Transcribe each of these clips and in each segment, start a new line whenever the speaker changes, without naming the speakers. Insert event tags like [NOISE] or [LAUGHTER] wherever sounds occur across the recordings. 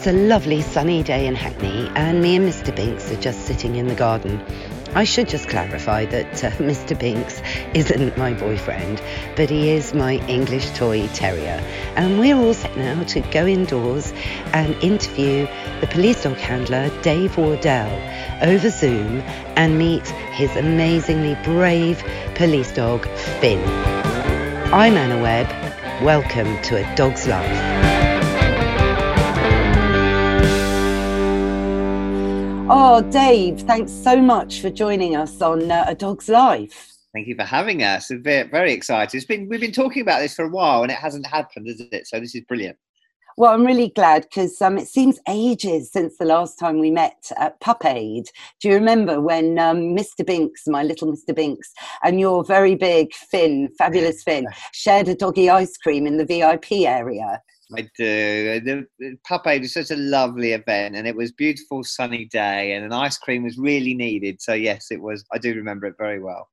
It's a lovely sunny day in Hackney, and me and Mr. Binks are just sitting in the garden. I should just clarify that uh, [LAUGHS] Mr. Binks isn't my boyfriend, but he is my English toy terrier. And we're all set now to go indoors and interview the police dog handler Dave Wardell over Zoom and meet his amazingly brave police dog Finn. I'm Anna Webb. Welcome to A Dog's Life. Oh, Dave, thanks so much for joining us on uh, A Dog's Life.
Thank you for having us. We're very, very excited. It's been we've been talking about this for a while, and it hasn't happened, has it? So this is brilliant.
Well, I'm really glad because um, it seems ages since the last time we met at Pup Aid. Do you remember when um, Mr. Binks, my little Mr. Binks, and your very big Finn, fabulous [LAUGHS] Finn, shared a doggy ice cream in the VIP area?
I do. The, Pup Aid was such a lovely event, and it was beautiful sunny day, and an ice cream was really needed. So yes, it was. I do remember it very well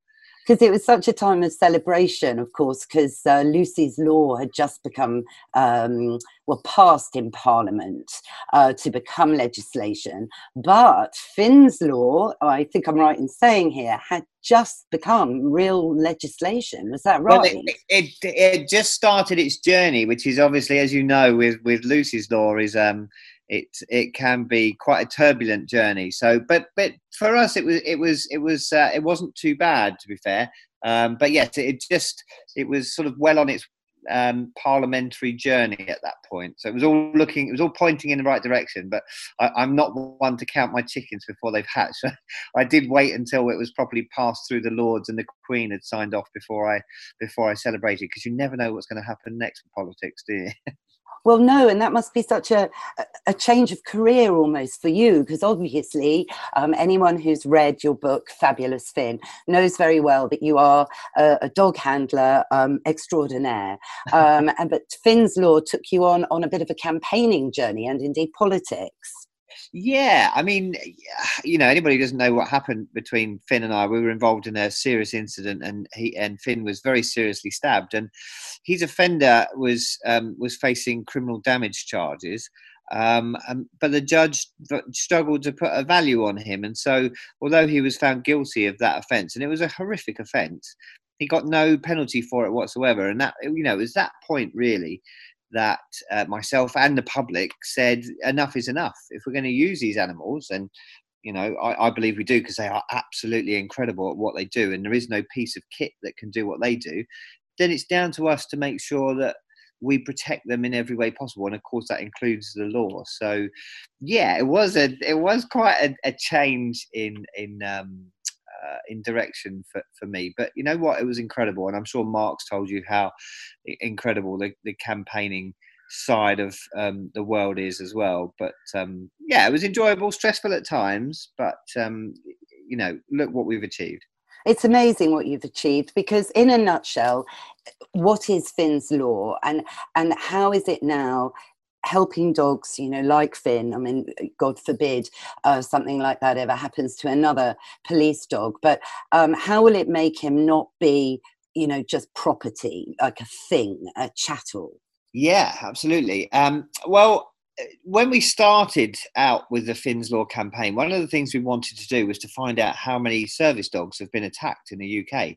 because it was such a time of celebration, of course, because uh, Lucy's law had just become, um, well, passed in Parliament uh, to become legislation. But Finn's law, I think I'm right in saying here, had just become real legislation. Was that right?
Well, it, it, it, just started its journey, which is obviously, as you know, with, with Lucy's law, is um, it it can be quite a turbulent journey. So, but but for us, it was it was it was uh, it wasn't too bad to be fair. Um, but yes, it just it was sort of well on its um, parliamentary journey at that point. So it was all looking, it was all pointing in the right direction. But I, am not one to count my chickens before they've hatched. [LAUGHS] I did wait until it was properly passed through the Lords and the Queen had signed off before I before I celebrated because you never know what's going to happen next with politics, do you? [LAUGHS]
Well, no, and that must be such a, a change of career almost for you, because obviously, um, anyone who's read your book, Fabulous Finn, knows very well that you are a, a dog handler um, extraordinaire. [LAUGHS] Um, and but Finn's Law took you on on a bit of a campaigning journey and indeed politics.
Yeah, I mean, [SIGHS] you know, anybody who doesn't know what happened between Finn and I, we were involved in a serious incident, and he and Finn was very seriously stabbed, and his offender was um, was facing criminal damage charges. Um, um, but the judge struggled to put a value on him, and so although he was found guilty of that offence, and it was a horrific offence, he got no penalty for it whatsoever. And that you know, it was that point really that uh, myself and the public said enough is enough. If we're going to use these animals, and you know, I, I believe we do because they are absolutely incredible at what they do, and there is no piece of kit that can do what they do. Then it's down to us to make sure that we protect them in every way possible, and of course that includes the law. So, yeah, it was a it was quite a, a change in in um, uh, in direction for, for me. But you know what? It was incredible. And I'm sure Mark's told you how incredible the, the campaigning side of um, the world is as well. But um, yeah, it was enjoyable, stressful at times. But, um, you know, look what we've achieved.
It's amazing what you've achieved because, in a nutshell, what is Finn's law and and how is it now helping dogs, you know, like Finn. I mean, God forbid uh, something like that ever happens to another police dog. But um, how will it make him not be, you know, just property, like a thing, a chattel?
Yeah, absolutely. Um, well, when we started out with the Finn's Law campaign, one of the things we wanted to do was to find out how many service dogs have been attacked in the UK.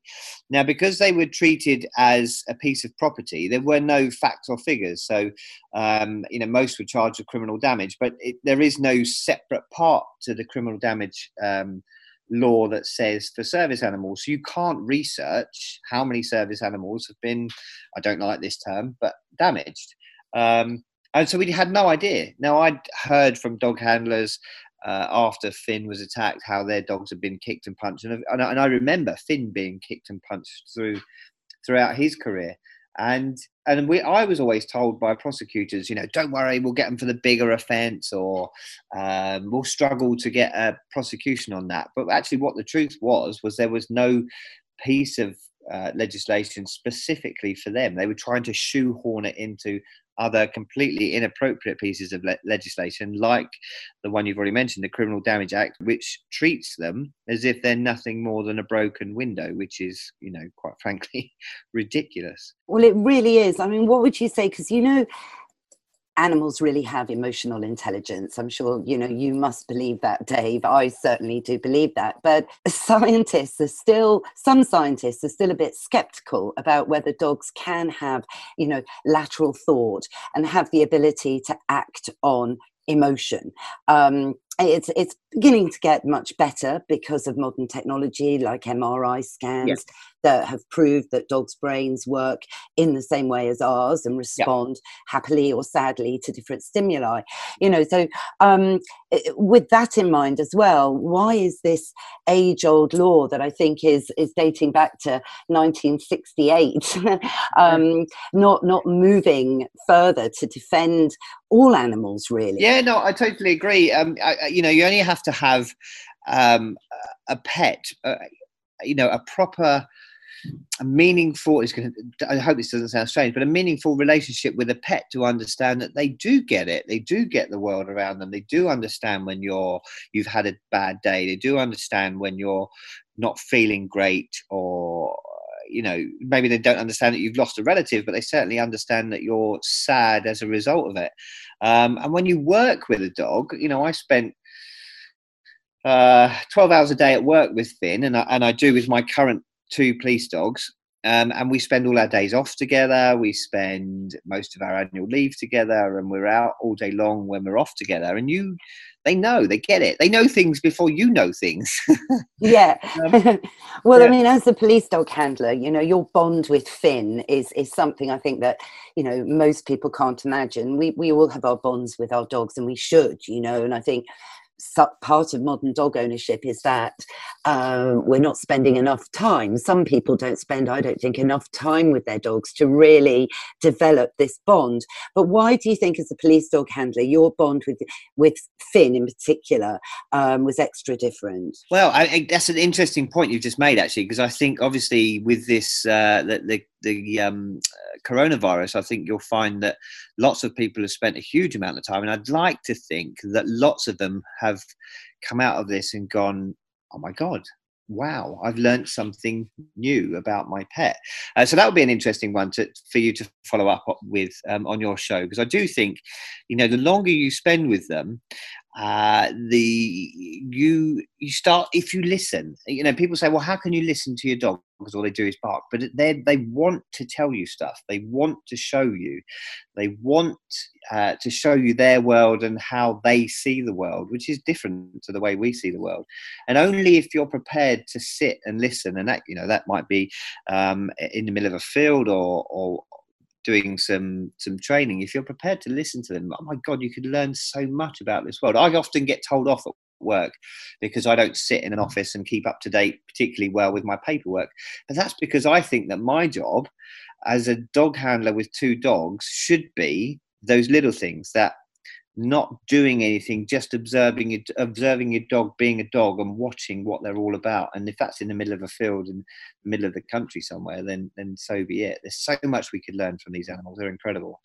Now, because they were treated as a piece of property, there were no facts or figures. So, um, you know, most were charged with criminal damage, but it, there is no separate part to the criminal damage um, law that says for service animals. You can't research how many service animals have been, I don't like this term, but damaged. Um, and so we had no idea. Now I'd heard from dog handlers uh, after Finn was attacked how their dogs had been kicked and punched, and, and, and I remember Finn being kicked and punched through throughout his career. And and we, I was always told by prosecutors, you know, don't worry, we'll get them for the bigger offence, or um, we'll struggle to get a prosecution on that. But actually, what the truth was was there was no piece of uh, legislation specifically for them. They were trying to shoehorn it into other completely inappropriate pieces of le- legislation, like the one you've already mentioned, the Criminal Damage Act, which treats them as if they're nothing more than a broken window, which is, you know, quite [LAUGHS] frankly, ridiculous.
Well, it really is. I mean, what would you say? Because, you know, animals really have emotional intelligence. I'm sure, you know, you must believe that, Dave. I certainly do believe that. But scientists are still, some scientists are still a bit skeptical about whether dogs can have, you know, lateral thought and have the ability to act on emotion. Um, it's it's beginning to get much better because of modern technology like MRI scans yes. That have proved that dogs' brains work in the same way as ours and respond happily or sadly to different stimuli. You know, so um, with that in mind as well, why is this age-old law that I think is is dating back to 1968 [LAUGHS] um, not not moving further to defend all animals really?
Yeah, no, I totally agree. Um, I, you know, you only have to have um, a pet, uh, you know, a proper, a meaningful. Is going. I hope this doesn't sound strange, but a meaningful relationship with a pet to understand that they do get it. They do get the world around them. They do understand when you're you've had a bad day. They do understand when you're not feeling great or you know maybe they don't understand that you've lost a relative but they certainly understand that you're sad as a result of it um, and when you work with a dog you know i spent uh, 12 hours a day at work with Finn, and I, and I do with my current two police dogs. Um, and we spend all our days off together. We spend most of our annual leave together, and we're out all day long when we're off together. And you, they know, they get it. They know things before you know things. [LAUGHS]
yeah. Um, [LAUGHS] well, yeah. I mean, as a police dog handler, you know, your bond with Finn is is something I think that you know most people can't imagine. We we all have our bonds with our dogs, and we should, you know. And I think part of modern dog ownership is that um, we're not spending enough time. Some people don't spend, I don't think, enough time with their dogs to really develop this bond. But why do you think, as a police dog handler, your bond with with Finn in particular um, was extra different?
Well, I, that's an interesting point you've just made, actually, because I think obviously with this uh, the, the the um, coronavirus, I think you'll find that lots of people have spent a huge amount of time, and I'd like to think that lots of them have come out of this and gone, "Oh my god, wow, I've learned something new about my pet." Uh, so that would be an interesting one to for you to follow up with um, on your show because I do think, you know, the longer you spend with them, uh, the you you start if you listen you know people say well how can you listen to your dog? Because all they do is bark. But they they want to tell you stuff. They want to show you. They want uh, to show you their world and how they see the world which is different to the way we see the world. And only if you're prepared to sit and listen and that you know that might be um, in the middle of a field or or doing some some training, if you're prepared to listen to them, oh my God, you could learn so much about this world. I often get told off at work because I don't sit in an office and keep up to date particularly well with my paperwork. But that's because I think that my job as a dog handler with two dogs should be those little things that not doing anything, just observing it, observing your dog being a dog and watching what they're all about. And if that's in the middle of a field in the middle of the country somewhere, then then so be it. There's so much we could learn from these animals. They're incredible.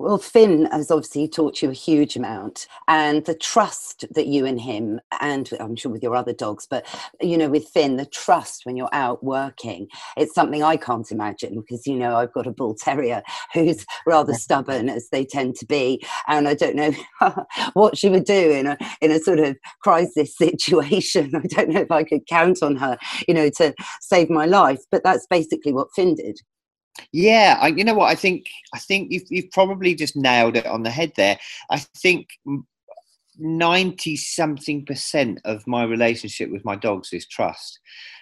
Well, Finn has obviously taught you a huge amount, and the trust that you and him, and I'm sure with your other dogs, but you know, with Finn, the trust when you're out working, it's something I can't imagine because you know I've got a bull terrier [LAUGHS] who's rather stubborn, as they tend to be, and I don't know [LAUGHS] what she would do in a in a sort of crisis [LAUGHS] situation. I don't know if I could count on her, you know, to save my life, but that's basically what Finn did.
Yeah, I, you know what? I think I think you've, you've probably just nailed it on the head there. I think ninety something percent of my relationship with my dogs is trust,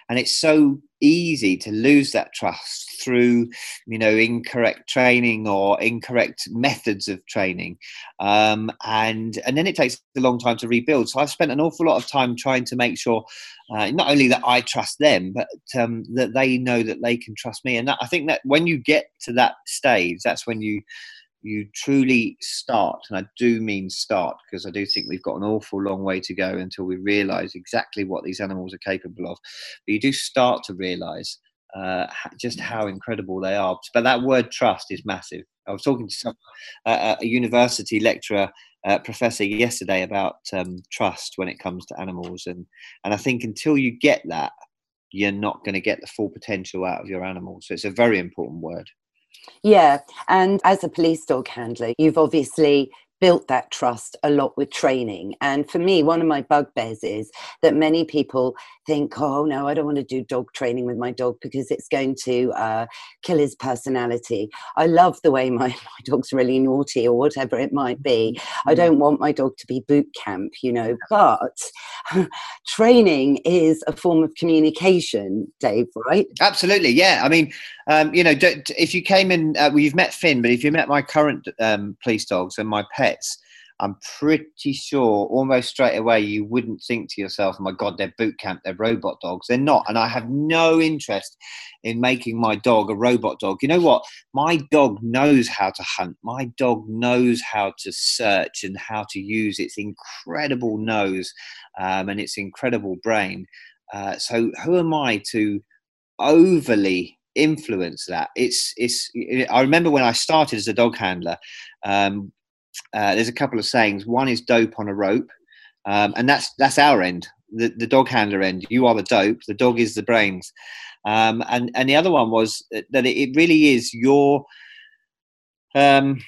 and it's so easy to lose that trust through you know incorrect training or incorrect methods of training. Um, and and then it takes a long time to rebuild. So i've spent an awful lot of time trying to make sure uh, not only that i trust them but um, that they know that they can trust me. And that, i think that when you get to that stage that's when you you truly start, and I do mean start because I do think we've got an awful long way to go until we realise exactly what these animals are capable of. But you do start to realise uh, just how incredible they are. But that word trust is massive. I was talking to some, uh, a university lecturer, uh, professor yesterday about um, trust when it comes to animals, and and I think until you get that, you're not going to get the full potential out of your animals. So it's a very important word.
Yeah. And as a police dog handler, you've obviously built that trust a lot with training. And for me, one of my bugbears is that many people think, oh, no, I don't want to do dog training with my dog because it's going to uh, kill his personality. I love the way [LAUGHS] my, my dog's really naughty or whatever it might be. I mm. don't want my dog to be boot camp, you know, but [LAUGHS] training is a form of communication, Dave, right?
Absolutely. Yeah. I mean, um, you know, if you came in, uh, well, you've met Finn, but if you met my current um, police dogs and my pets, I'm pretty sure almost straight away you wouldn't think to yourself, oh my God, they're boot camp, they're robot dogs. They're not. And I have no interest in making my dog a robot dog. You know what? My dog knows how to hunt. My dog knows how to search and how to use its incredible nose um, and its incredible brain. Uh, so who am I to overly influence that. It's it's. I remember when I started as a dog handler. Um, uh, there's a couple of sayings. One is dope on a rope, um, and that's that's our end, the, the dog handler end. You are the dope. The dog is the brains. Um, and and the other one was that it, really is your. Um,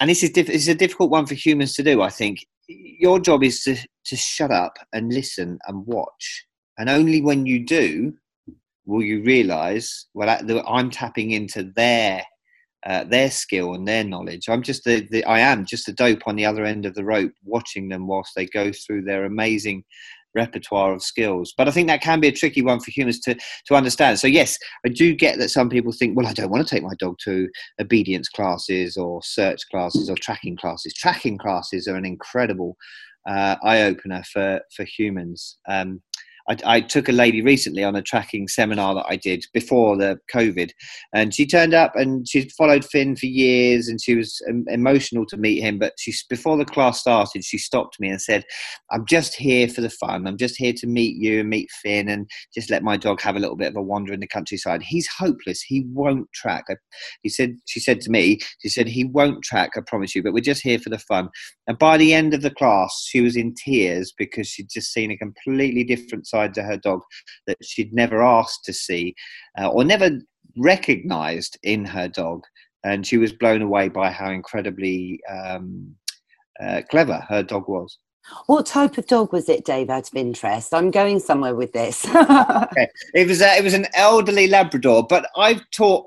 and this is diff- this is a difficult one for humans to do. I think your job is to to shut up and listen and watch, and only when you do will you realize well i'm tapping into their uh, their skill and their knowledge. I'm just the, the, i am just a dope on the other end of the rope watching them whilst they go through their amazing repertoire of skills. But i think that can be a tricky one for humans to to understand. So yes i do get that some people think well i don't want to take my dog to obedience classes or search classes or tracking classes. Tracking classes are an incredible uh, eye opener for for humans. Um, I, I, took a lady recently on a tracking seminar that I did before the COVID, and she turned up and she'd followed Finn for years, and she was um, emotional to meet him. But she, before the class started, she stopped me and said, "I'm just here for the fun. I'm just here to meet you and meet Finn, and just let my dog have a little bit of a wander in the countryside. He's hopeless. He won't track." He said, "She said to me, she said he won't track. I promise you. But we're just here for the fun." And by the end of the class, she was in tears because she'd just seen a completely different side to her dog that she'd never asked to see uh, or never recognized in her dog. And she was blown away by how incredibly um, uh, clever her dog was.
What type of dog was it, Dave? Out of interest, I'm going somewhere with this. [LAUGHS]
okay. It was a, it was an elderly Labrador, but I've taught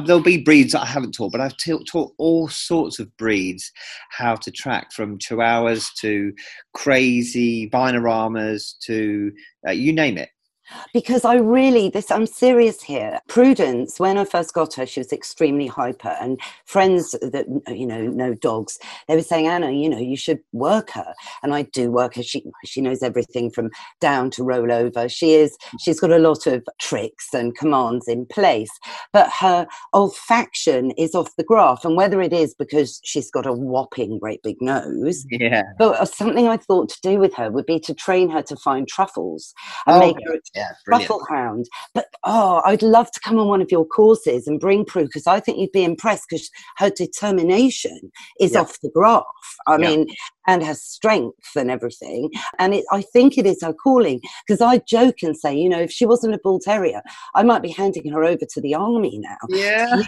there'll be breeds that I haven't taught, but I've t- taught all sorts of breeds how to track from chihuahuas to crazy Weimaraner to uh, you name it
because I really this I'm serious here. Prudence, when I first got her, she was extremely hyper, and friends that you know know dogs, they were saying, Anna, you know, you should work her, and I do work her. She she knows everything from down to roll over. She is she's got a lot of tricks and commands in place, but her olfaction is off the graph, and whether it is because she's got a whopping great big nose,
yeah,
but uh, something I thought to do with her would be to train her to find truffles and
oh,
make her
yeah,
Truffle Hound. But oh, I'd love to come on one of your courses and bring Prue because I think you'd be impressed because her determination is yeah. off the graph. I yeah. mean, and her strength and everything. And it, I think it is her calling because I joke and say, you know, if she wasn't a bull terrier, I might be handing her over to the army now. [LAUGHS]
Yeah.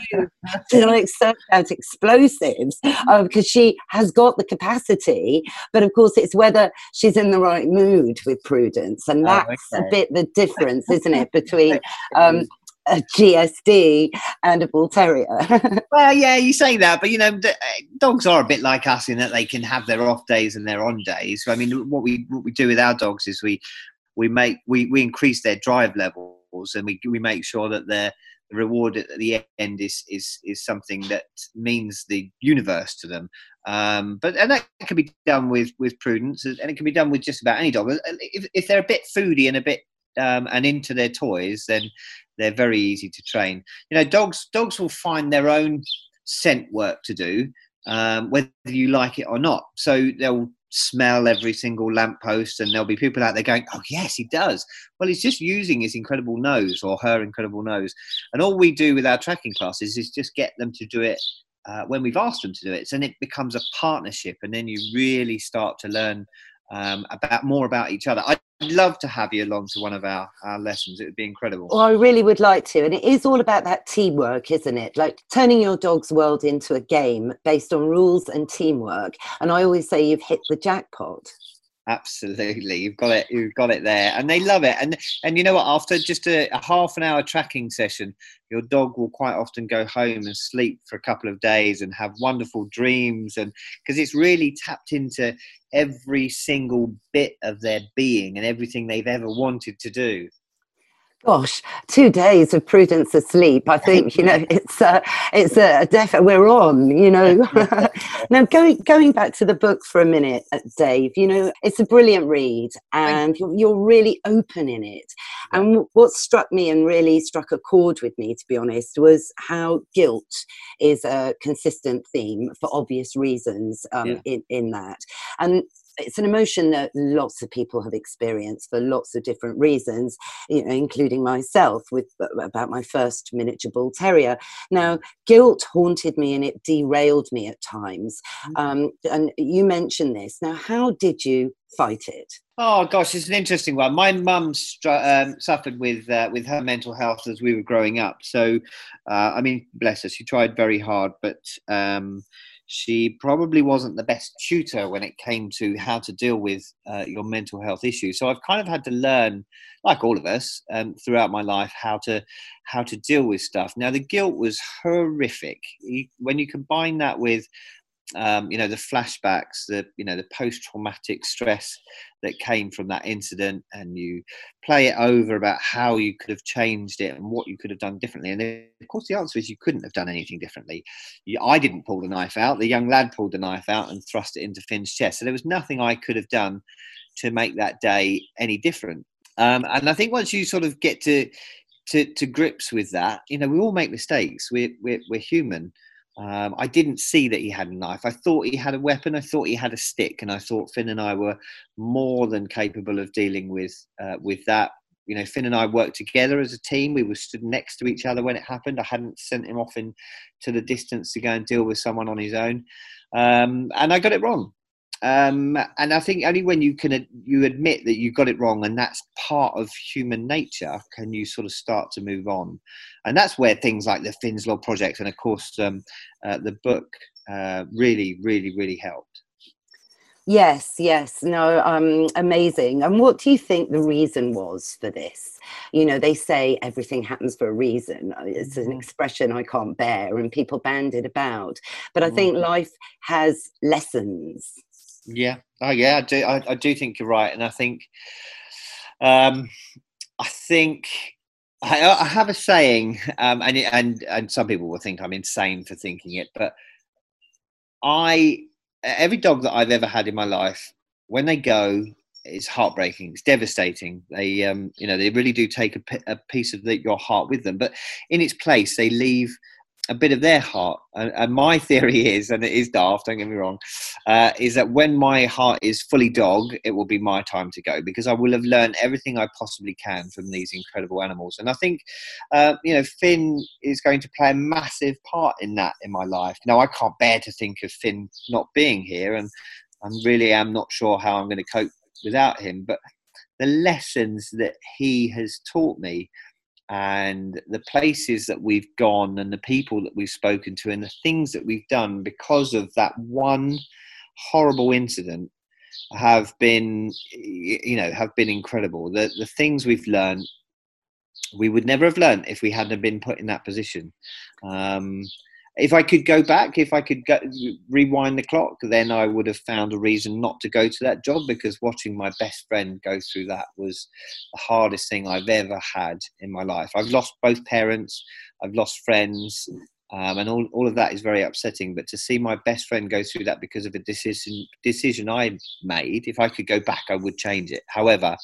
to like search out explosives because she has got the capacity. But of course, it's whether she's in the right mood with prudence. And oh, that's oh, okay. a bit the difference, isn't it, [LAUGHS] between um, a GSD and a bull terrier. [LAUGHS]
well, yeah, you say that, but you know, eh, dogs are a bit like us in that they can have their off days and their on days. I mean, what we what we do with our dogs is we we make we we increase their drive levels and we we make sure that the reward at the end is is is something that means the universe to them. Um, but and that can be done with with prudence, and it can be done with just about any dog. If, if they're a bit foodie and a bit um, and into their toys, then they're very easy to train. You know, dogs dogs will find their own scent work to do, um, whether you like it or not. So they'll smell every single lamppost, and there'll be people out there going, "Oh yes, he does." Well, he's just using his incredible nose or her incredible nose, and all we do with our tracking classes is just get them to do it uh, when we've asked them to do it. So it becomes a partnership, and then you really start to learn um, about more about each other. I love to have you along to one of our, our lessons. It would be incredible.
Well, I really would like to. And it is all about that teamwork, isn't it? Like turning your dog's world into a game based on rules and teamwork. And I always say you've hit the jackpot.
Absolutely, you've got it. You've got it there, and they love it. And and you know what? After just a, a, half an hour tracking session, your dog will quite often go home and sleep for a couple of days and have wonderful dreams. And because it's really tapped into every single bit of their being and everything they've ever wanted to do
gosh, two days of prudence asleep. I think you know [LAUGHS] it's a it's a def- we're on. You know, [LAUGHS] now going going back to the book for a minute, uh, Dave. You know, it's a brilliant read, and you're, you're really open in it. And what struck me and really struck a chord with me, to be honest, was how guilt is a consistent theme for obvious reasons um, yeah. in in that, and it's an emotion that lots of people have experienced for lots of different reasons, you know, including myself with about my first miniature bull terrier. Now, guilt haunted me and it derailed me at times. Mm. Um, and you mentioned this. Now, how did you fight it?
Oh gosh, it's an interesting one. My mum um, suffered with uh, with her mental health as we were growing up. So, uh, I mean, bless her, she tried very hard, but um, she probably wasn't the best tutor when it came to how to deal with uh, your mental health issues. So I've kind of had to learn, like all of us, um, throughout my life, how to how to deal with stuff. Now the guilt was horrific. when you combine that with um, you know the flashbacks the you know the post-traumatic stress that came from that incident and you play it over about how you could have changed it and what you could have done differently. And of course the answer is you couldn't have done anything differently. I didn't pull the knife out. The young lad pulled the knife out and thrust it into finn's chest. So there was nothing i could have done to make that day any different. Um, and i think once you sort of get to to, to grips with that you know we all make mistakes. We're, we're, we're human um, I didn't see that he had a knife. I thought he had a weapon. I thought he had a stick, and I thought Finn and I were more than capable of dealing with uh, with that. You know, Finn and I worked together as a team. We were stood next to each other when it happened. I hadn't sent him off in to the distance to go and deal with someone on his own, um, and I got it wrong. Um, and I think only when you can you admit that you got it wrong, and that's part of human nature, can you sort of start to move on. And that's where things like the Finn's Law project, and of course um, uh, the book, uh, really, really, really helped.
Yes, yes, no, um, amazing. And what do you think the reason was for this? You know, they say everything happens for a reason. It's an mm-hmm. expression I can't bear, and people band it about. But I think mm-hmm. life has lessons
yeah. Oh, yeah. I do. I, I do think you're right, and I think, um, I think I, I have a saying, um, and and and some people will think I'm insane for thinking it, but I every dog that I've ever had in my life, when they go, it's heartbreaking. It's devastating. They, um, you know, they really do take a, a piece of the, your heart with them. But in its place, they leave a bit of their heart. And, and, my [LAUGHS] theory is, and it is daft, don't get me wrong, uh, is that when my heart is fully dog, it will be my time to go because I will have learned everything I possibly can from these incredible animals. And I think, uh, you know, Finn is going to play a massive part in that in my life. Now, I can't bear to think of Finn not being here, and I really am not sure how I'm going to cope without him. But the lessons that he has taught me and the places that we've gone and the people that we've spoken to and the things that we've done because of that one horrible incident have been you know have been incredible. The the things we've learned we would never have learned if we hadn't been put in that position. Um, if I could go back, if I could go, rewind the clock, then I would have found a reason not to go to that job because watching my best friend go through that was the hardest thing I've ever had in my life. I've lost both parents, I've lost friends, um, and all, all of that is very upsetting. But to see my best friend go through that because of a decision decision I made, if I could go back, I would change it. However,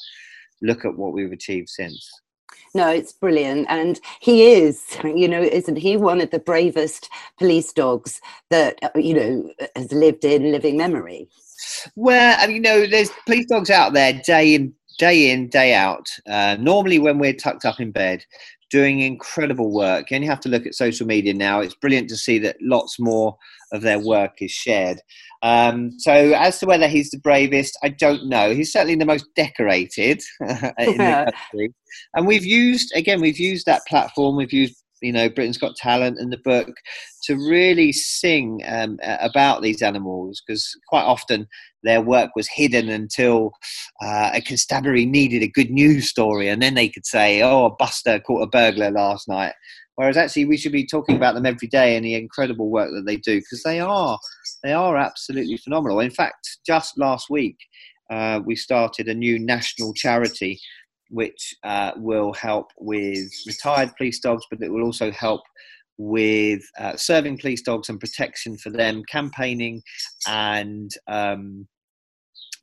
look at what we've achieved since.
No, it's brilliant. And he is, [LAUGHS] you know, isn't he one of the bravest police dogs that, uh, you know, has lived in living memory?
Well, I mean, you know, there's police dogs out there day in day in, day out. Uh, normally, when we're tucked up in bed, doing incredible work. And you have to look at social media now. It's brilliant to see that lots more of their work is shared. Um, so, as to whether he's the bravest, I don't know. He's certainly the most decorated [LAUGHS] in the country. And we've used, again, we've used that platform. We've used you know Britain's Got Talent and the book to really sing um, about these animals because quite often their work was hidden until uh, a constabulary needed a good news story and then they could say oh a buster caught a burglar last night. Whereas actually we should be talking about them every day and the incredible work that they do because they are they are absolutely phenomenal. In fact just last week uh, we started a new national charity which uh, will help with retired police dogs, but it will also help with uh, serving police dogs and protection for them, campaigning and um,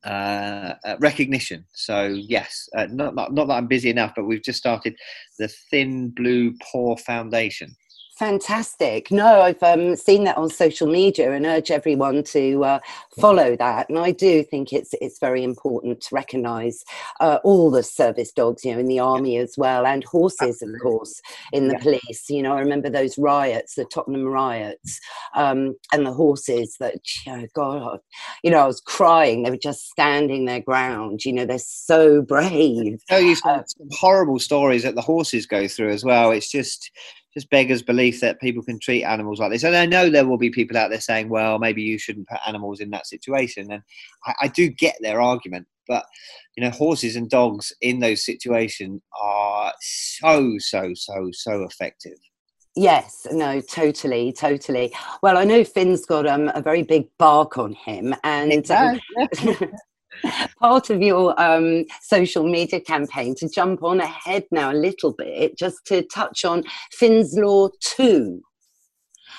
uh, uh recognition. So yes, uh, not, not not that I'm busy enough, but we've just started the Thin Blue Paw Foundation.
Fantastic. No, I've um, seen that on social media and urge everyone to uh, follow that. And I do think it's it's very important to recognise uh, all the service dogs, you know, in the army as well, and horses, of course, in the yeah. police. You know, I remember those riots, the Tottenham riots, um, and the horses that, you know, God, you know, I was crying. They were just standing their ground. You know, they're so brave.
Oh, you uh, some horrible stories that the horses go through as well. It's just just beggars belief that people can treat animals like this. And I know there will be people out there saying, well, maybe you shouldn't put animals in that situation. And I, I do get their argument, but you know, horses and dogs in those situations are so, so, so, so effective.
Yes, no, totally, totally. Well, I know Finn's got um, a very big bark on him, and [LAUGHS] um, [LAUGHS] [LAUGHS] part of your um, social media campaign to jump on ahead now a little bit, just to touch on Finn's Law 2.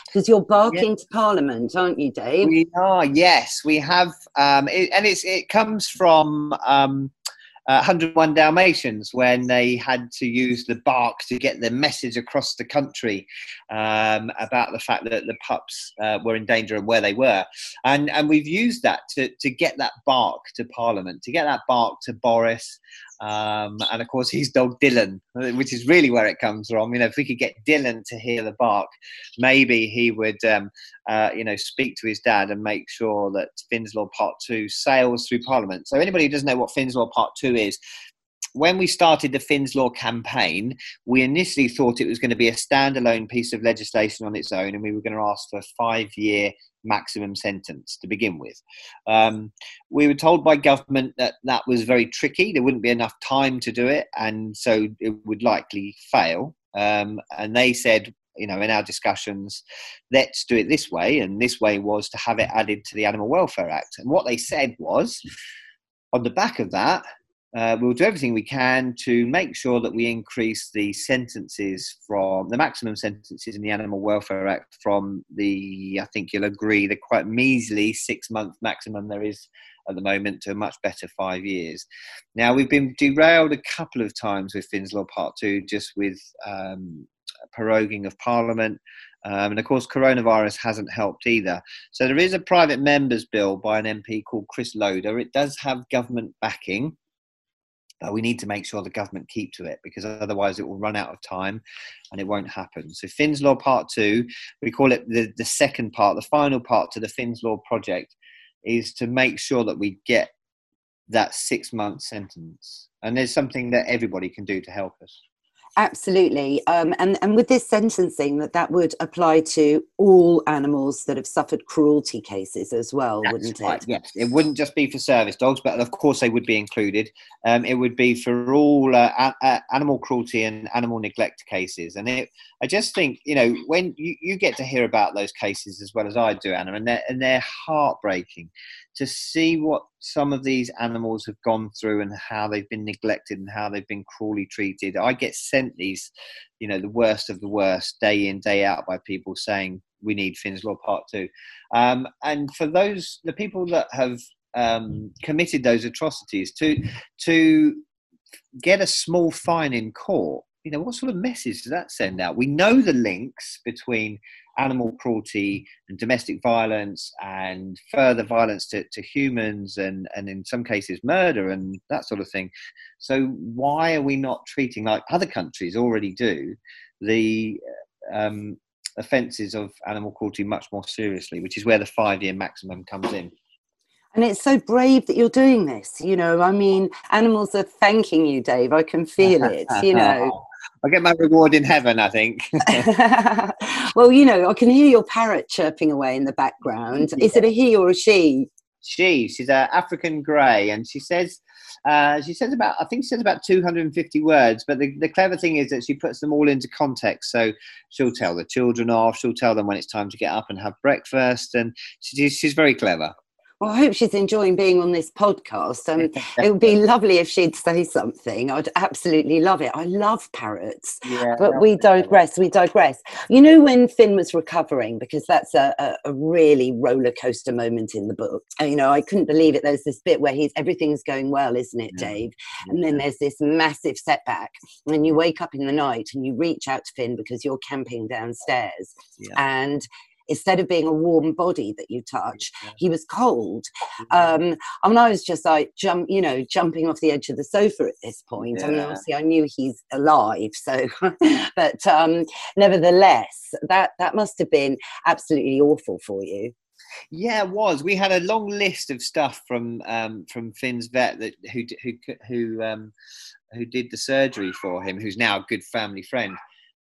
Because you're barking to Parliament, aren't you, Dave?
We are, yes. We have, um, it, and it's, it comes from um, uh, 101 Dalmatians when they had to use the bark to get the message across the country um, about the fact that the pups uh, were in danger and where they were. And, and we've used that to, to get that bark to Parliament, to get that bark to Boris, um, and of course, his dog Dilyn, which is really where it comes from. You know, if we could get Dilyn to hear the bark, maybe he would, um, uh, you know, speak to his dad and make sure that Finn's Law Part 2 sails through Parliament. So, anybody who doesn't know what Finn's Law Part 2 is, when we started the Finn's Law campaign, we initially thought it was going to be a standalone piece of legislation on its own, and we were going to ask for a five year maximum sentence to begin with. Um, we were told by government that that was very tricky. There wouldn't be enough time to do it, and so it would likely fail. Um, and they said, you know, in our discussions, let's do it this way. And this way was to have it added to the Animal Welfare Act. And what they said was, on the back of that, uh, we'll do everything we can to make sure that we increase the sentences from the maximum sentences in the Animal Welfare Act from the, I think you'll agree, the quite measly six month maximum there is at the moment to a much better five years. Now, we've been derailed a couple of times with Finn's Law Part 2, just with um, proroguing of Parliament. Um, and of course, coronavirus hasn't helped either. So there is a private members bill by an MP called Chris Loder. It does have government backing. But we need to make sure the government keep to it because otherwise it will run out of time and it won't happen. So Finn's Law Part 2, we call it the, the second part, the final part to the Finn's Law project, is to make sure that we get that six month sentence. And there's something that everybody can do to help us.
Absolutely. Um, and, and with this sentencing, that that would apply to all animals that have suffered cruelty cases as well, That's wouldn't right,
it? Yes. It wouldn't just be for service dogs, but of course they would be included. Um, it would be for all uh, a- a- animal cruelty and animal neglect cases. And it, I just think, you know, when you, you get to hear about those cases as well as I do, Anna, and they're, and they're heartbreaking to see what some of these animals have gone through and how they've been neglected and how they've been cruelly treated. I get sent these, you know, the worst of the worst day in, day out by people saying we need Finn's Law Part 2. Um, and for those, the people that have um, committed those atrocities, to, to get a small fine in court, you know, what sort of message does that send out? We know the links between animal cruelty and domestic violence and further violence to, to humans and, and in some cases murder and that sort of thing. So why are we not treating like other countries already do the um, offences of animal cruelty much more seriously, which is where the five year maximum comes in.
And it's so brave that you're doing this. You know, I mean, animals are thanking you, Dave. I can [LAUGHS] feel it, you know.
I'll get my reward in heaven, I think. [LAUGHS] [LAUGHS]
well, you know, I can hear your parrot chirping away in the background. Yeah. Is it a he or a she?
She. She's an African grey, and she says, uh, she says about, I think she says about 250 words. But the, the clever thing is that she puts them all into context. So she'll tell the children off. She'll tell them when it's time to get up and have breakfast, and she, she's very clever.
Well, I hope she's enjoying being on this podcast. Um, it would be [LAUGHS] lovely if she'd say something. I'd absolutely love it. I love parrots. Yeah, but we digress. We digress. You know, when Finn was recovering, because that's a, a, a, really roller coaster moment in the book. And, you know, I couldn't believe it. There's this bit where he's everything's going well, isn't it, yeah. Dave? And then there's this massive setback. And you wake up in the night and you reach out to Finn because you're camping downstairs. Yeah. And instead of being a warm body that you touch, he was cold. Um, I mean, I was just like jump, you know, jumping off the edge of the sofa at this point. Yeah. I mean, obviously, I knew he's alive, so, [LAUGHS] but um, nevertheless, that that must have been absolutely awful for you.
Yeah, it was. We had a long list of stuff from um, from Finn's vet that who who who um, who did the surgery for him, who's now a good family friend,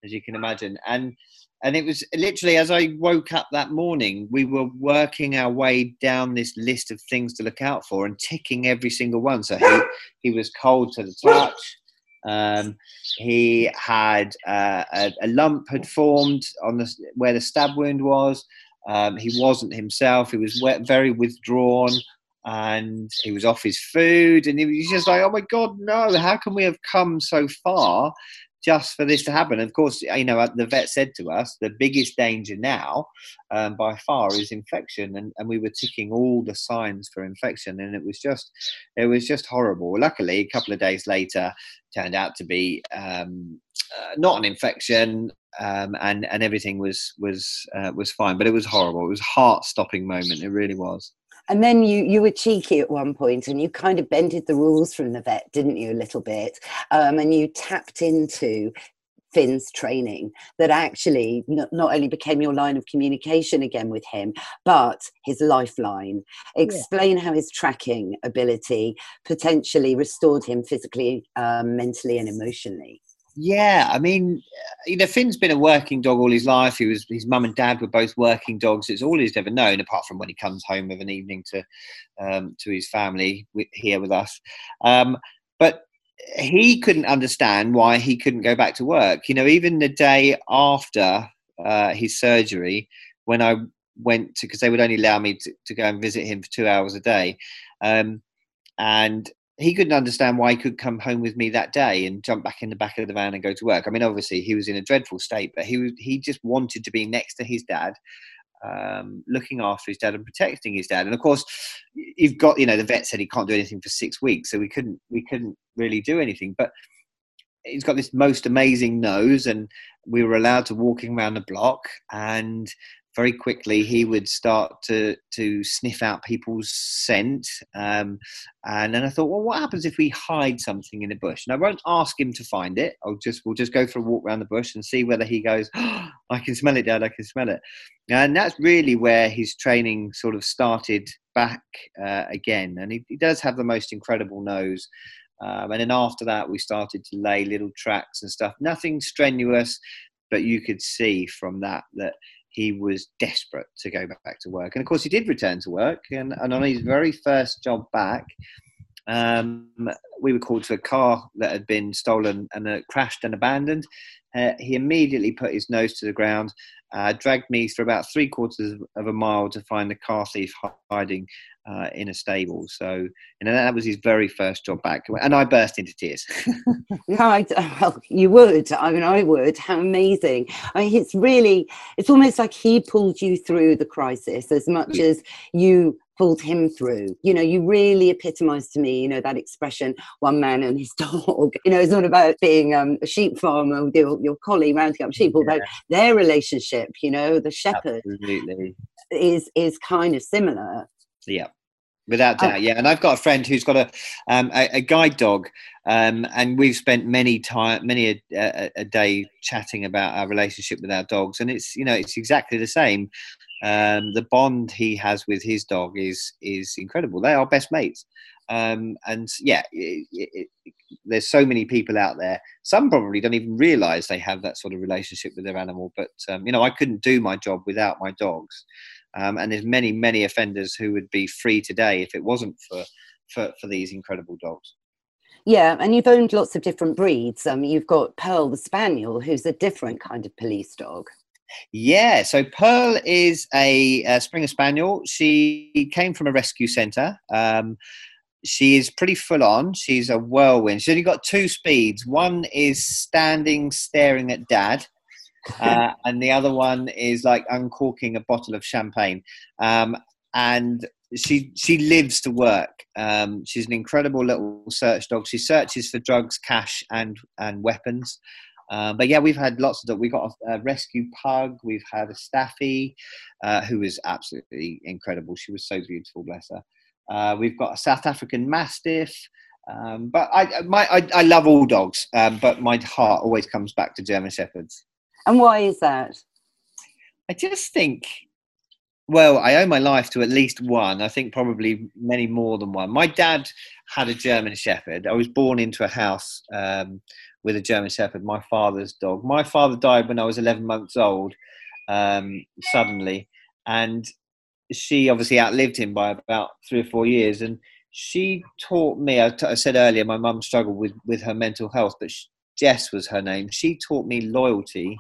as you can imagine, and and it was literally as I woke up that morning, we were working our way down this list of things to look out for and ticking every single one. So he, he was cold to the touch. Um, he had uh, a, a, lump had formed on the where the stab wound was. Um, he wasn't himself. He was very withdrawn, and he was off his food. And he was just like, "Oh my God, no! How can we have come so far just for this to happen. Of course, you know, the vet said to us the biggest danger now, um, by far, is infection, and, and we were ticking all the signs for infection, and it was just, it was just horrible. Luckily, a couple of days later, turned out to be um, uh, not an infection, um, and and everything was was uh, was fine. But it was horrible. It was a heart stopping moment. It really was
and then you you were cheeky at one point and you kind of bended the rules from the vet didn't you a little bit um, and you tapped into Finn's training that actually not, not, only became your line of communication again with him, but his lifeline. Explain yeah. how his tracking ability potentially restored him physically, um, mentally, and emotionally.
Yeah, I mean, you know, Finn's been a working dog all his life. He was his mum and dad were both working dogs. It's all he's ever known, apart from when he comes home of an evening to um, to his family here with us. Um, but he couldn't understand why he couldn't go back to work. You know, even the day after uh, his surgery, when I went to because they would only allow me to, to go and visit him for two hours a day. Um, and he couldn't understand why he could come home with me that day and jump back in the back of the van and go to work. I mean, obviously he was in a dreadful state, but he was, he just wanted to be next to his dad, um, looking after his dad and protecting his dad. And of course, you've got you know the vet said he can't do anything for six weeks, so we couldn't we couldn't really do anything. But he's got this most amazing nose, and we were allowed to walking around the block and very quickly he would start to to sniff out people's scent um, and then i thought well what happens if we hide something in a bush? And i won't ask him to find it. I'll just we'll just go for a walk around the bush and see whether he goes oh, [GASPS] i can smell it dad i can smell it. And that's really where his training sort of started back uh, again. And he, he, does have the most incredible nose um, and then after that we started to lay little tracks and stuff. Nothing strenuous but you could see from that that he was desperate to go back to work. And of course, he did return to work. And, and on his very first job back, um, we were called to a car that had been stolen and uh, crashed and abandoned. Uh, he immediately put his nose to the ground, uh, dragged me for about three quarters of a mile to find the car thief hiding uh, in a stable. So, and that was his very first job back, and I burst into tears. [LAUGHS]
I, well, you would. I mean, I would. How amazing! I mean, it's really, it's almost like he pulled you through the crisis as much as you pulled him through. You know, you really epitomised to me, you know, that expression, one man and his [LAUGHS] dog. You know, it's not about being um, a sheep farmer with your, your collie rounding up sheep, although their relationship, you know, the shepherd
Absolutely.
is is kind of similar.
Yeah. Without doubt, yeah. And I've got a friend who's got a um, a, a, guide dog, um, and we've spent many time, many a, a, a, day chatting about our relationship with our dogs, and it's you know it's exactly the same. Um, the bond he has with his dog is is incredible. They are best mates, um, and yeah, it, it, it, there's so many people out there. Some probably don't even realise they have that sort of relationship with their animal. But um, you know, I couldn't do my job without my dogs. Um, and there's many, many offenders who would be free today if it wasn't for, for, for these incredible dogs.
Yeah, and you've owned lots of different breeds. Um, you've got Pearl the Spaniel, who's a different kind of police dog.
Yeah, so Pearl is a, a Springer Spaniel. She came from a rescue centre. Um, she is pretty full on. She's a whirlwind. She's only got two speeds. One is standing, staring at dad, uh, and the other one is like uncorking a bottle of champagne. Um, and she she lives to work. Um, she's an incredible little search dog. She searches for drugs, cash, and and weapons. Um, but yeah, we've had lots of dogs. We've got a, a rescue pug. We've had a staffy, uh, who is absolutely incredible. She was so beautiful, bless her. Uh, we've got a South African Mastiff. Um, but I, my, I, I, love all dogs, um, but my heart always comes back to German Shepherds.
And why is that?
I just think, well, I owe my life to at least one. I think probably many more than one. My dad had a German Shepherd. I was born into a house um, with a German Shepherd, my father's dog. My father died when I was 11 months old, um, suddenly. And she obviously outlived him by about three or four years. And she taught me, I, t- I said earlier, my mum struggled with, with her mental health, but she, Jess was her name. She taught me loyalty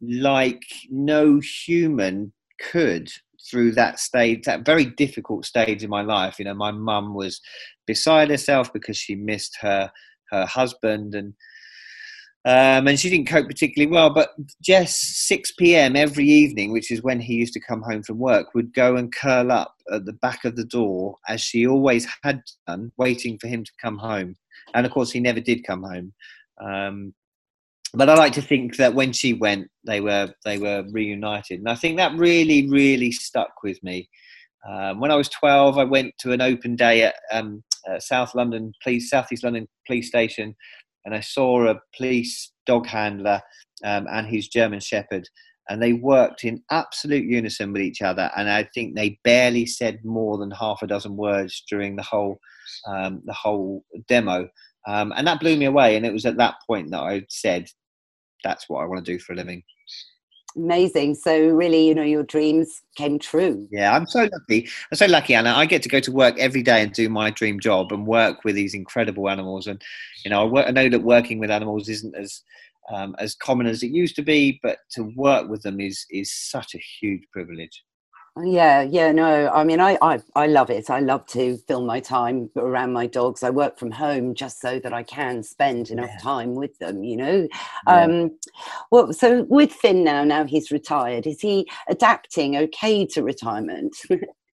like no human could through that stage, that very difficult stage in my life. You know, my mum was beside herself because she missed her her husband and um, and she didn't cope particularly well. But Jess, 6 p.m. every evening, which is when he used to come home from work, would go and curl up at the back of the door, as she always had done, waiting for him to come home. And of course, he never did come home. Um, but I like to think that when she went, they were they were reunited, and I think that really really stuck with me. Um, when I was 12, I went to an open day at um, South London Police, Southeast London Police Station, and I saw a police dog handler um, and his German Shepherd, and they worked in absolute unison with each other. And I think they barely said more than half a dozen words during the whole um, the whole demo. Um, and that blew me away. And it was at that point that I said, that's what I want to do for a living.
Amazing. So really, you know, your dreams came true.
Yeah, I'm so lucky. I'm so lucky, Anna. I get to go to work every day and do my dream job and work with these incredible animals. And you know, I, work, I know that working with animals isn't as um, as common as it used to be, but to work with them is is such a huge privilege.
Yeah, yeah, no. I mean, I, I, I love it. I love to fill my time around my dogs. I work from home just so that I can spend enough yeah. time with them. You know. Yeah. Um, well, so with Finn now, now he's retired. Is he adapting okay to retirement?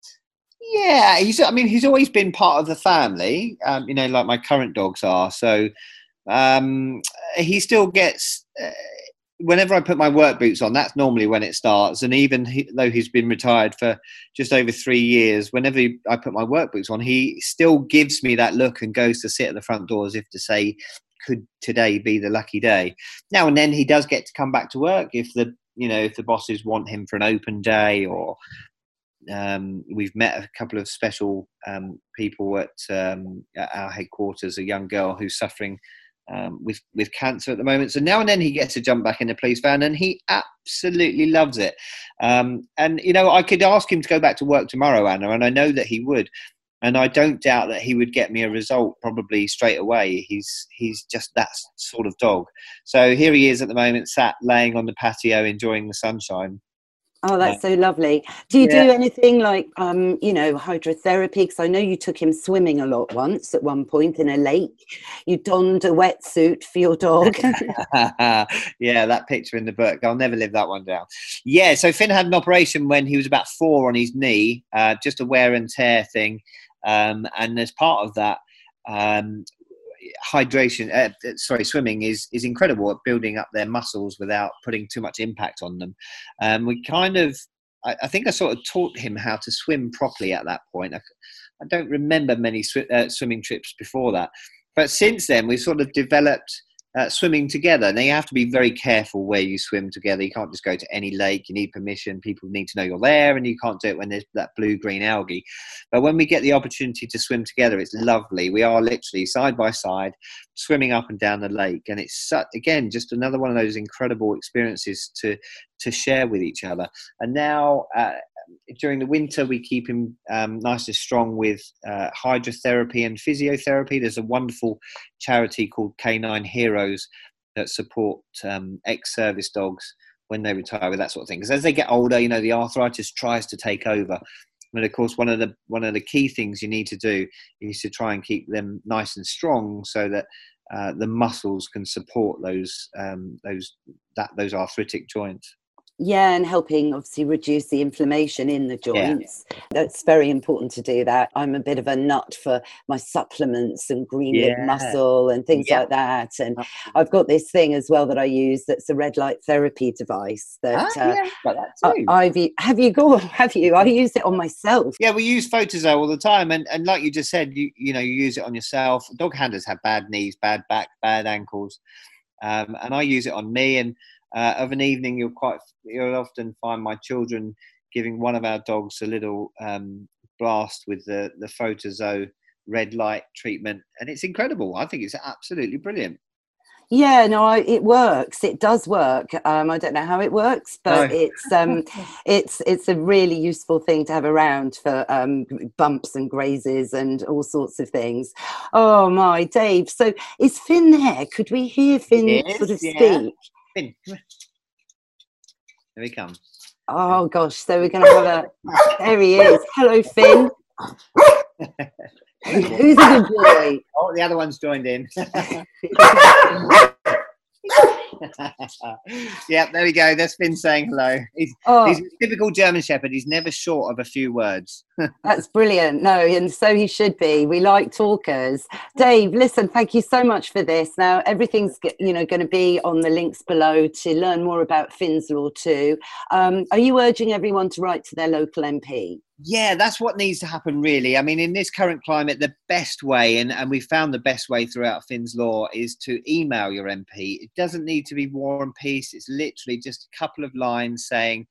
[LAUGHS]
yeah, he's. I mean, he's always been part of the family. Um, you know, like my current dogs are. So um, he still gets. Uh, whenever I put my work boots on, that's normally when it starts. And even he, though he's been retired for just over three years, whenever I put my work boots on, he still gives me that look and goes to sit at the front door as if to say, "Could today be the lucky day?" Now and then he does get to come back to work if the you know if the bosses want him for an open day or um, we've met a couple of special um, people at, um, at, our headquarters. A young girl who's suffering um, with with cancer at the moment. So now and then he gets to jump back in the police van, and he absolutely loves it. Um, and you know, I could ask him to go back to work tomorrow, Anna, and I know that he would. And I don't doubt that he would get me a result probably straight away. He's he's just that sort of dog. So here he is at the moment, sat laying on the patio, enjoying the sunshine.
Oh, that's so lovely. Do you yeah. do anything like, um, you know, hydrotherapy? Because I know you took him swimming a lot once at one point in a lake. You donned a wetsuit for your dog. [LAUGHS]
yeah, that picture in the book. I'll never live that one down. Yeah, so Finn had an operation when he was about four on his knee, uh, just a wear and tear thing. Um, and as part of that, um, hydration uh, sorry swimming is is incredible at building up their muscles without putting too much impact on them. Um, we kind of I, I, think i sort of taught him how to swim properly at that point. I, I don't remember many sw- uh, swimming trips before that. But since then we've sort of developed uh, swimming together. Now you have to be very careful where you swim together. You can't just go to any lake. You need permission. People need to know you're there, and you can't do it when there's that blue green algae. But when we get the opportunity to swim together, it's lovely. We are literally side by side, swimming up and down the lake, and it's again just another one of those incredible experiences to to share with each other. And now. Uh, during the winter, we keep him um, nice and strong with uh, hydrotherapy and physiotherapy. There's a wonderful charity called Canine Heroes that support um, ex-service dogs when they retire with that sort of thing. Because as they get older, you know, the arthritis tries to take over. And of course, one of the one of the key things you need to do is to try and keep them nice and strong, so that uh, the muscles can support those um, those that those arthritic joints.
Yeah, and helping obviously reduce the inflammation in the joints. Yeah. That's very important to do that. I'm a bit of a nut for my supplements and green yeah. muscle and things yeah. like that. And I've got this thing as well that I use that's a red light therapy device that,
ah, uh, that
I, have have you got [LAUGHS] have you? I use it on myself.
Yeah, we use Photizo all the time and, and like you just said, you you know, you use it on yourself. Dog handlers have bad knees, bad back, bad ankles. Um, and I use it on me and uh, of an evening, you'll quite you'll often find my children giving one of our dogs a little um, blast with the the Photizo red light treatment, and it's incredible. I think it's absolutely brilliant.
Yeah, no, I, it works. It does work. Um, I don't know how it works, but no. it's um, [LAUGHS] it's it's a really useful thing to have around for um, bumps and grazes and all sorts of things. Oh my, Dave! So is Finn there? Could we hear Finn is, sort of yeah. speak?
Finn, Here he comes.
Oh gosh, so we're to have a. There he is. Hello, Finn. [LAUGHS] Who's a good boy?
Oh, the other one's joined in. [LAUGHS] [LAUGHS] yeah, there we go. That's Finn saying hello. He's, oh. he's a typical German Shepherd. He's never short of a few words. [LAUGHS]
That's brilliant. No, and so he should be. We like talkers. Dave, listen, thank you so much for this. Now, everything's you know going to be on the links below to learn more about Finn's Law too. Um, are you urging everyone to write to their local MP?
Yeah, that's what needs to happen, really. I mean, in this current climate, the best way, and, and we found the best way throughout Finn's Law, is to email your MP. It doesn't need to be War and Peace, it's literally just a couple of lines saying,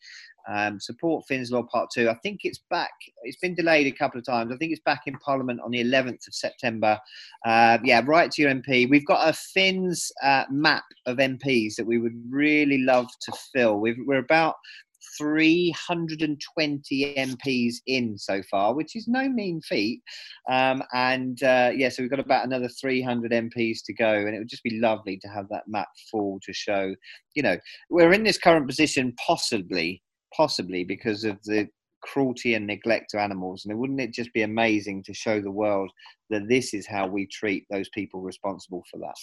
um, support Finn's Law Part 2. I think it's back, it's been delayed a couple of times. I think it's back in Parliament on the 11th of September. Uh, yeah, write to your MP. We've got a Finn's uh, map of MPs that we would really love to fill. we are about 320 MPs in so far, which is no mean feat. Um, and uh, yeah, so we've got about another 300 MPs to go, and it would just be lovely to have that map full to show. You know, we're in this current position possibly, possibly because of the cruelty and neglect to animals. And wouldn't it just be amazing to show the world that this is how we treat those people responsible for that?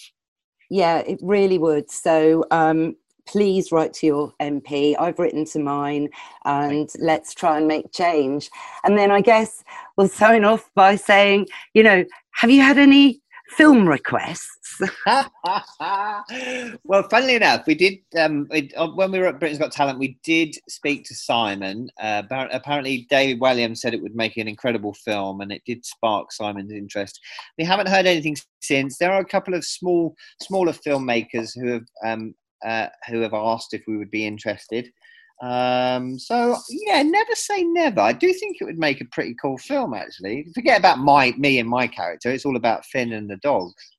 Yeah, it really would. So, um, please write to your MP. I've written to mine, and let's try and make change. And then I guess we'll sign off by saying, you know, have you had any film requests? [LAUGHS] [LAUGHS]
well, funnily enough, we did um, it, uh, when we were at Britain's Got Talent. We did speak to Simon. Uh, apparently, David Walliams said it would make an incredible film, and it did spark Simon's interest. We haven't heard anything since. There are a couple of small, smaller filmmakers who have um, uh, who have asked if we would be interested. Um, so yeah, never say never. I do think it would make a pretty cool film. Actually, forget about my me and my character. It's all about Finn and the dogs.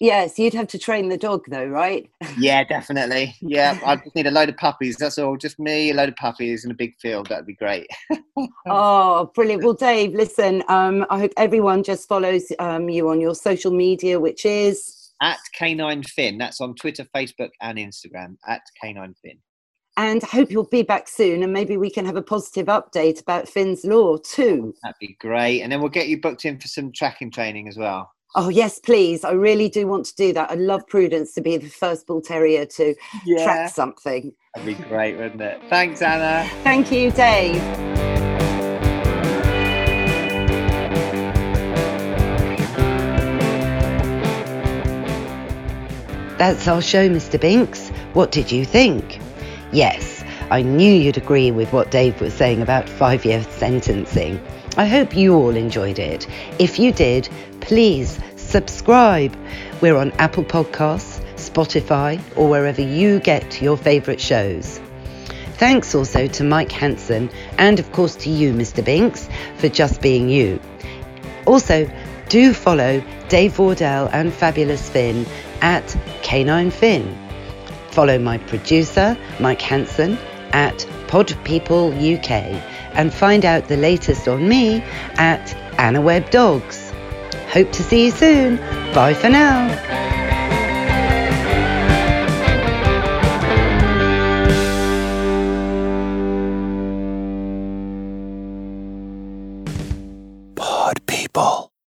Yes, you'd have to train the dog though, right? [LAUGHS]
Yeah, definitely. Yeah, I just need a load of puppies. That's all. Just me, a load of puppies in a big field. That'd be great. [LAUGHS]
oh, brilliant. Well, Dave, listen, um, I hope everyone just follows um, you on your social media, which is
at Canine Finn. That's on Twitter, Facebook, and Instagram at Canine Finn.
and I hope you'll be back soon and maybe we can have a positive update about Finn's Law too.
That'd be great. And then we'll get you booked in for some tracking training as well.
Oh, yes, please. I really do want to do that. I'd love Prudence to be the first bull terrier to yeah. track something.
That'd be great, wouldn't it? Thanks, Anna.
Thank you, Dave. That's our show, Mr. Binks. What did you think? Yes, I knew you'd agree with what Dave was saying about five year sentencing. I hope you all enjoyed it. If you did, please subscribe. We're on Apple Podcasts, Spotify, or wherever you get your favourite shows. Thanks also to Mike Hanson and, of course, to you, Mr. Binks, for just being you. Also, do follow Dave Wardell and Fabulous Finn at Canine Finn. Follow my producer, Mike Hanson, at Pod People UK and find out the latest on me at Anna Webb Dogs. Hope to see you soon. Bye for now.